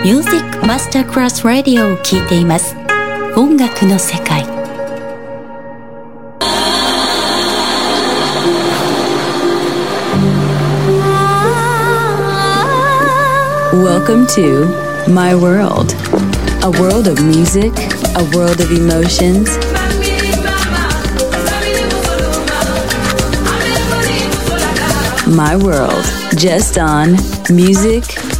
ミュージックマスタークラスラディオを聴いています音楽の世界 Welcome to My World, a world of music, a world of emotions. My World, just on Music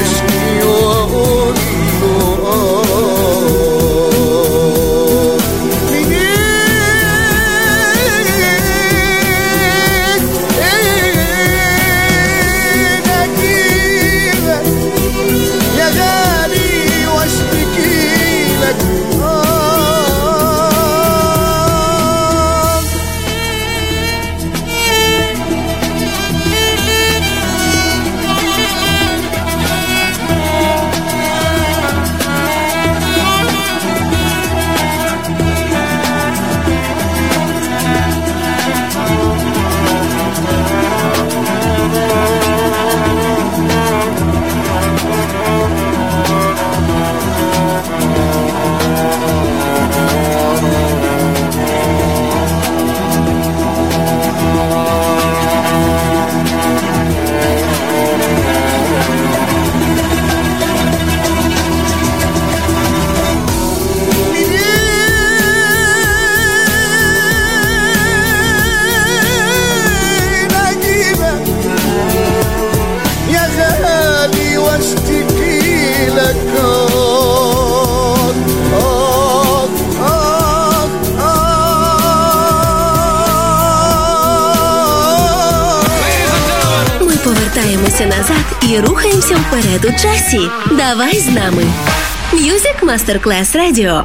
εσύ όλοι і рухаємося вперед у часі. Давай з нами. Music Masterclass Radio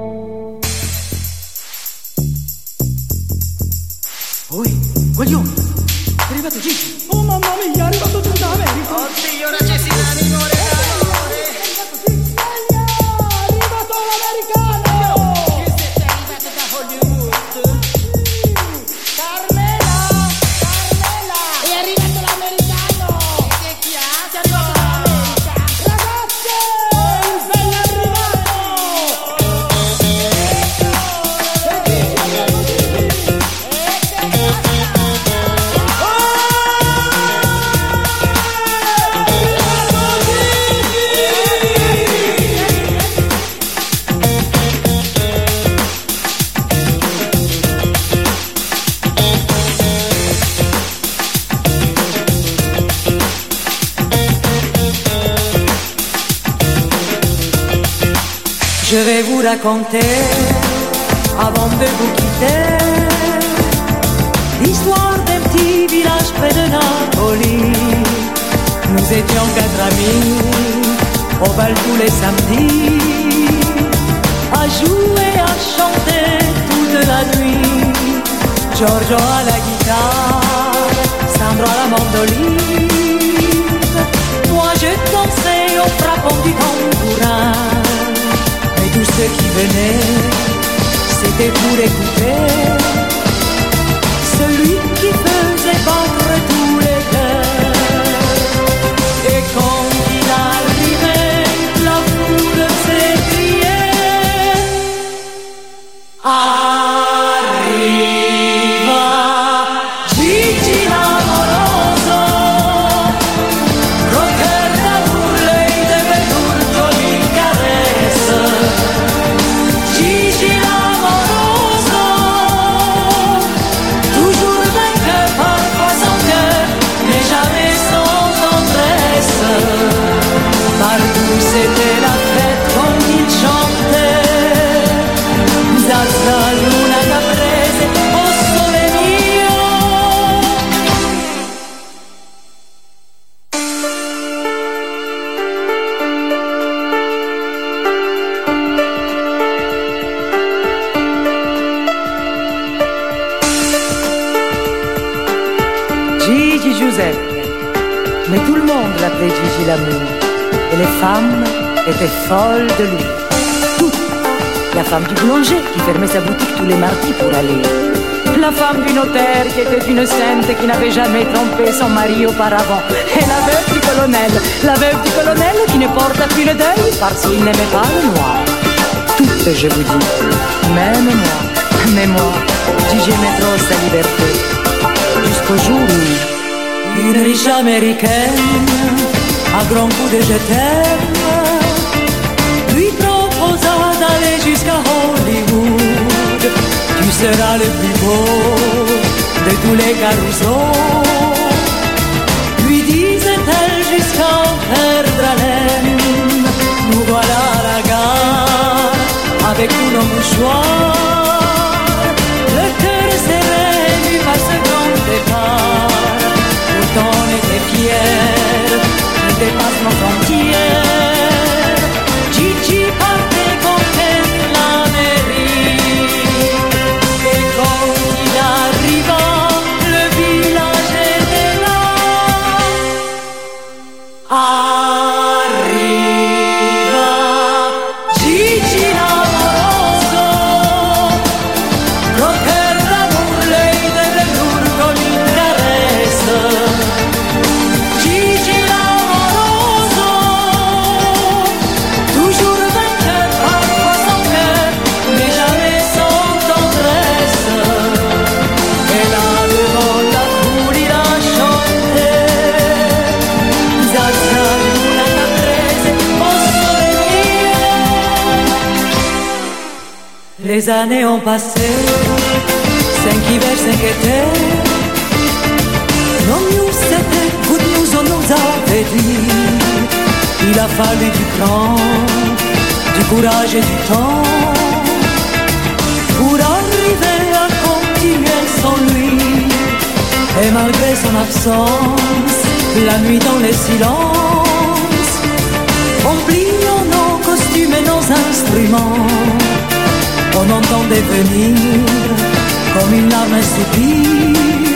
Avant de vous quitter, l'histoire d'un petit village près de Napoli. Nous étions quatre amis, au bal tous les samedis, à jouer, à chanter toute la nuit. Giorgio à la guitare, Sandro à la mandoline. Moi je dansais au frappant du tambourin. Ceux qui venaient, c'était pour écouter de lui. Toutes. La femme du boulanger qui fermait sa boutique tous les mardis pour aller. La femme du notaire qui était une sainte qui n'avait jamais trompé son mari auparavant. Et la veuve du colonel. La veuve du colonel qui ne porta plus le deuil parce qu'il n'aimait pas le noir. Toutes, je vous dis. Même moi. Mais moi, Gigi aimait trop sa liberté. Jusqu'au jour où une riche américaine, à grands coups de je Tu seras le plus beau de tous les carousaux. Lui disait-elle jusqu'à en perdre haleine. Nous voilà à la gare avec tous nos mouchoirs. Les années ont passé, cinq hivers, cinq étés. Non news c'était good nous on nous avait dit. Il a fallu du cran, du courage et du temps pour arriver à continuer sans lui. Et malgré son absence, la nuit dans les silences, oublions nos costumes et nos instruments on entendait venir comme une larme soupir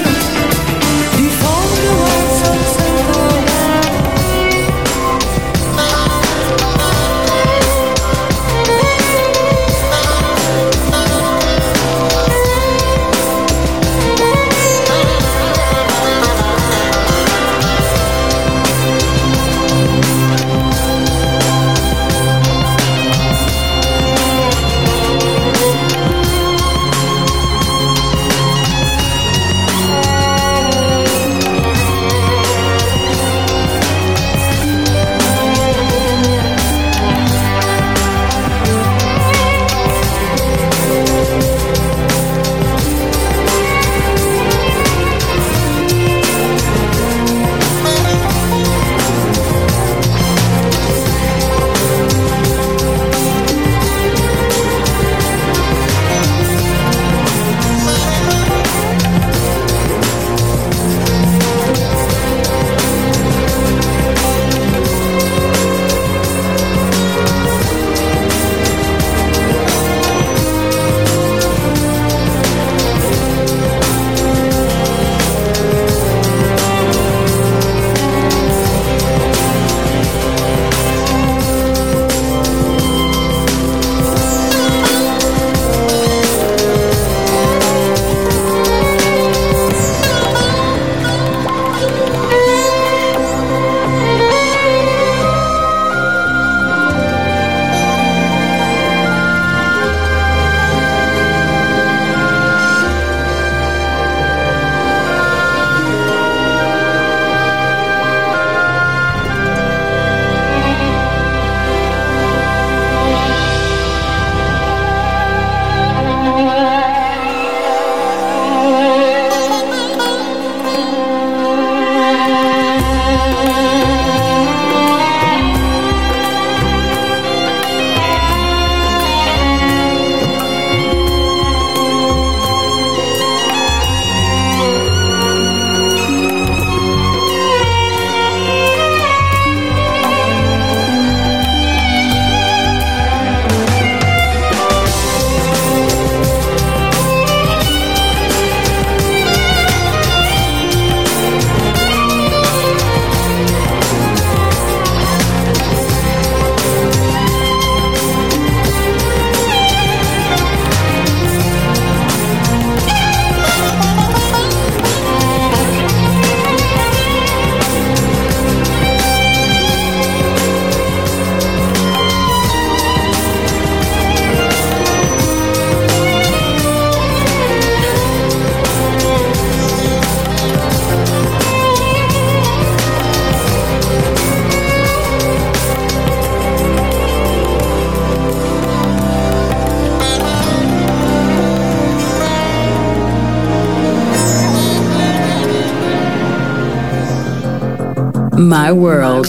My world,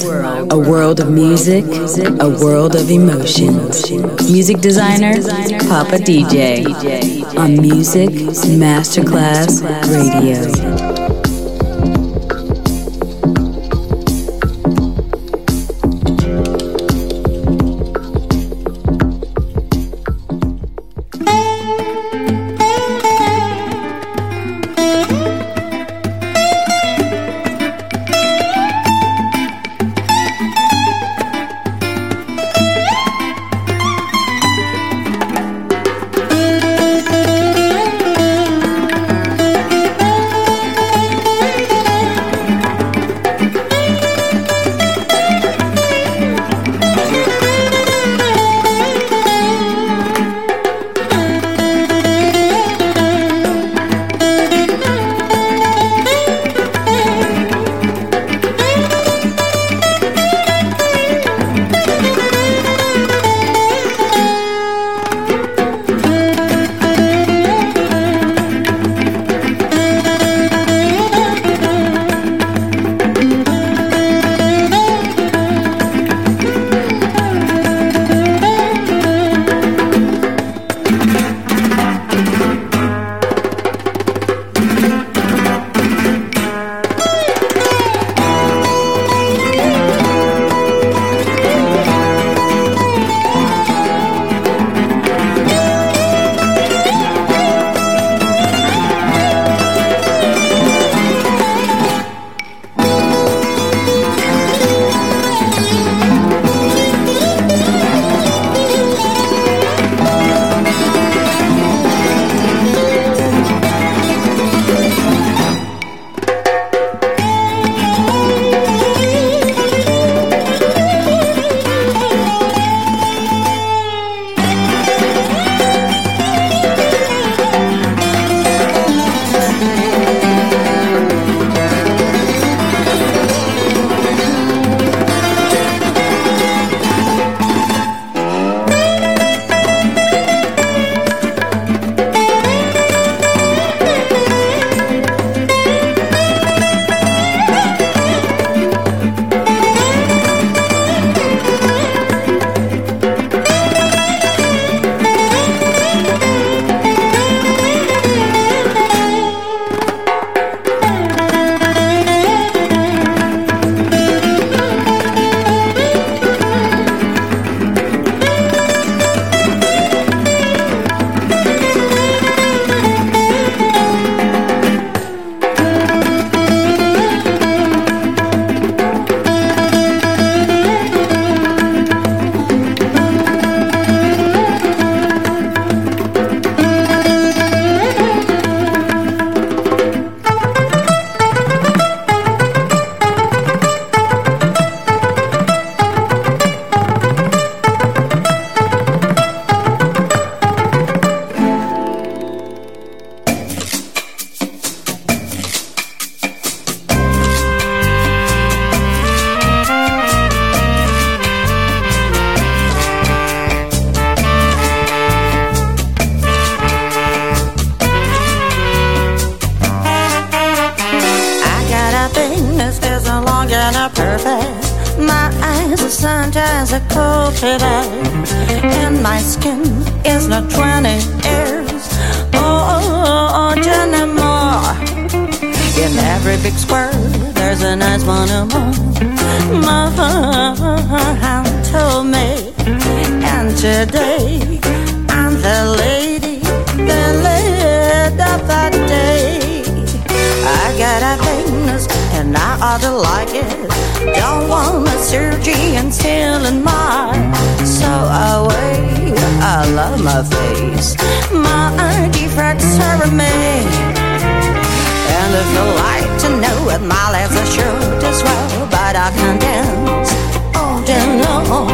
a world of music, a world of emotions. Music designer, Papa DJ, on Music Masterclass Radio. Is not 20 years oh, old anymore. In every big square, there's a nice one more. Hand told me, and today and I to like it. Don't want a surgery until in March. So away, I love my face. My defects are me. And if you like to know what my legs are short as well, but I can dance all day long.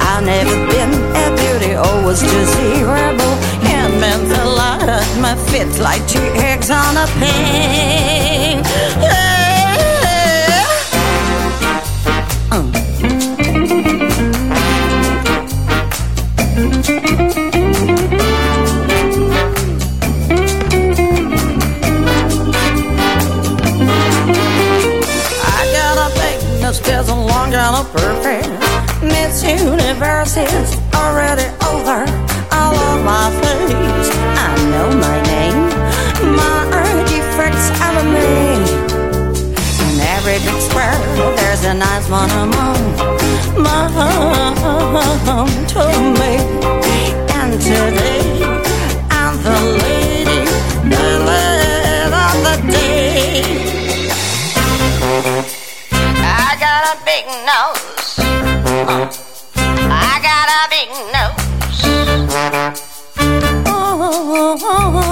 I've never been a beauty, always desirable. And meant a lot of my feet like two eggs on a pan. And perfect. Miss Universe is already over. All of my face, I know my name. My defects are me. In every big square, there's a nice one among. Mom told me, and today I'm the lady, the lady of the day. I got a big nose. I got a big nose. And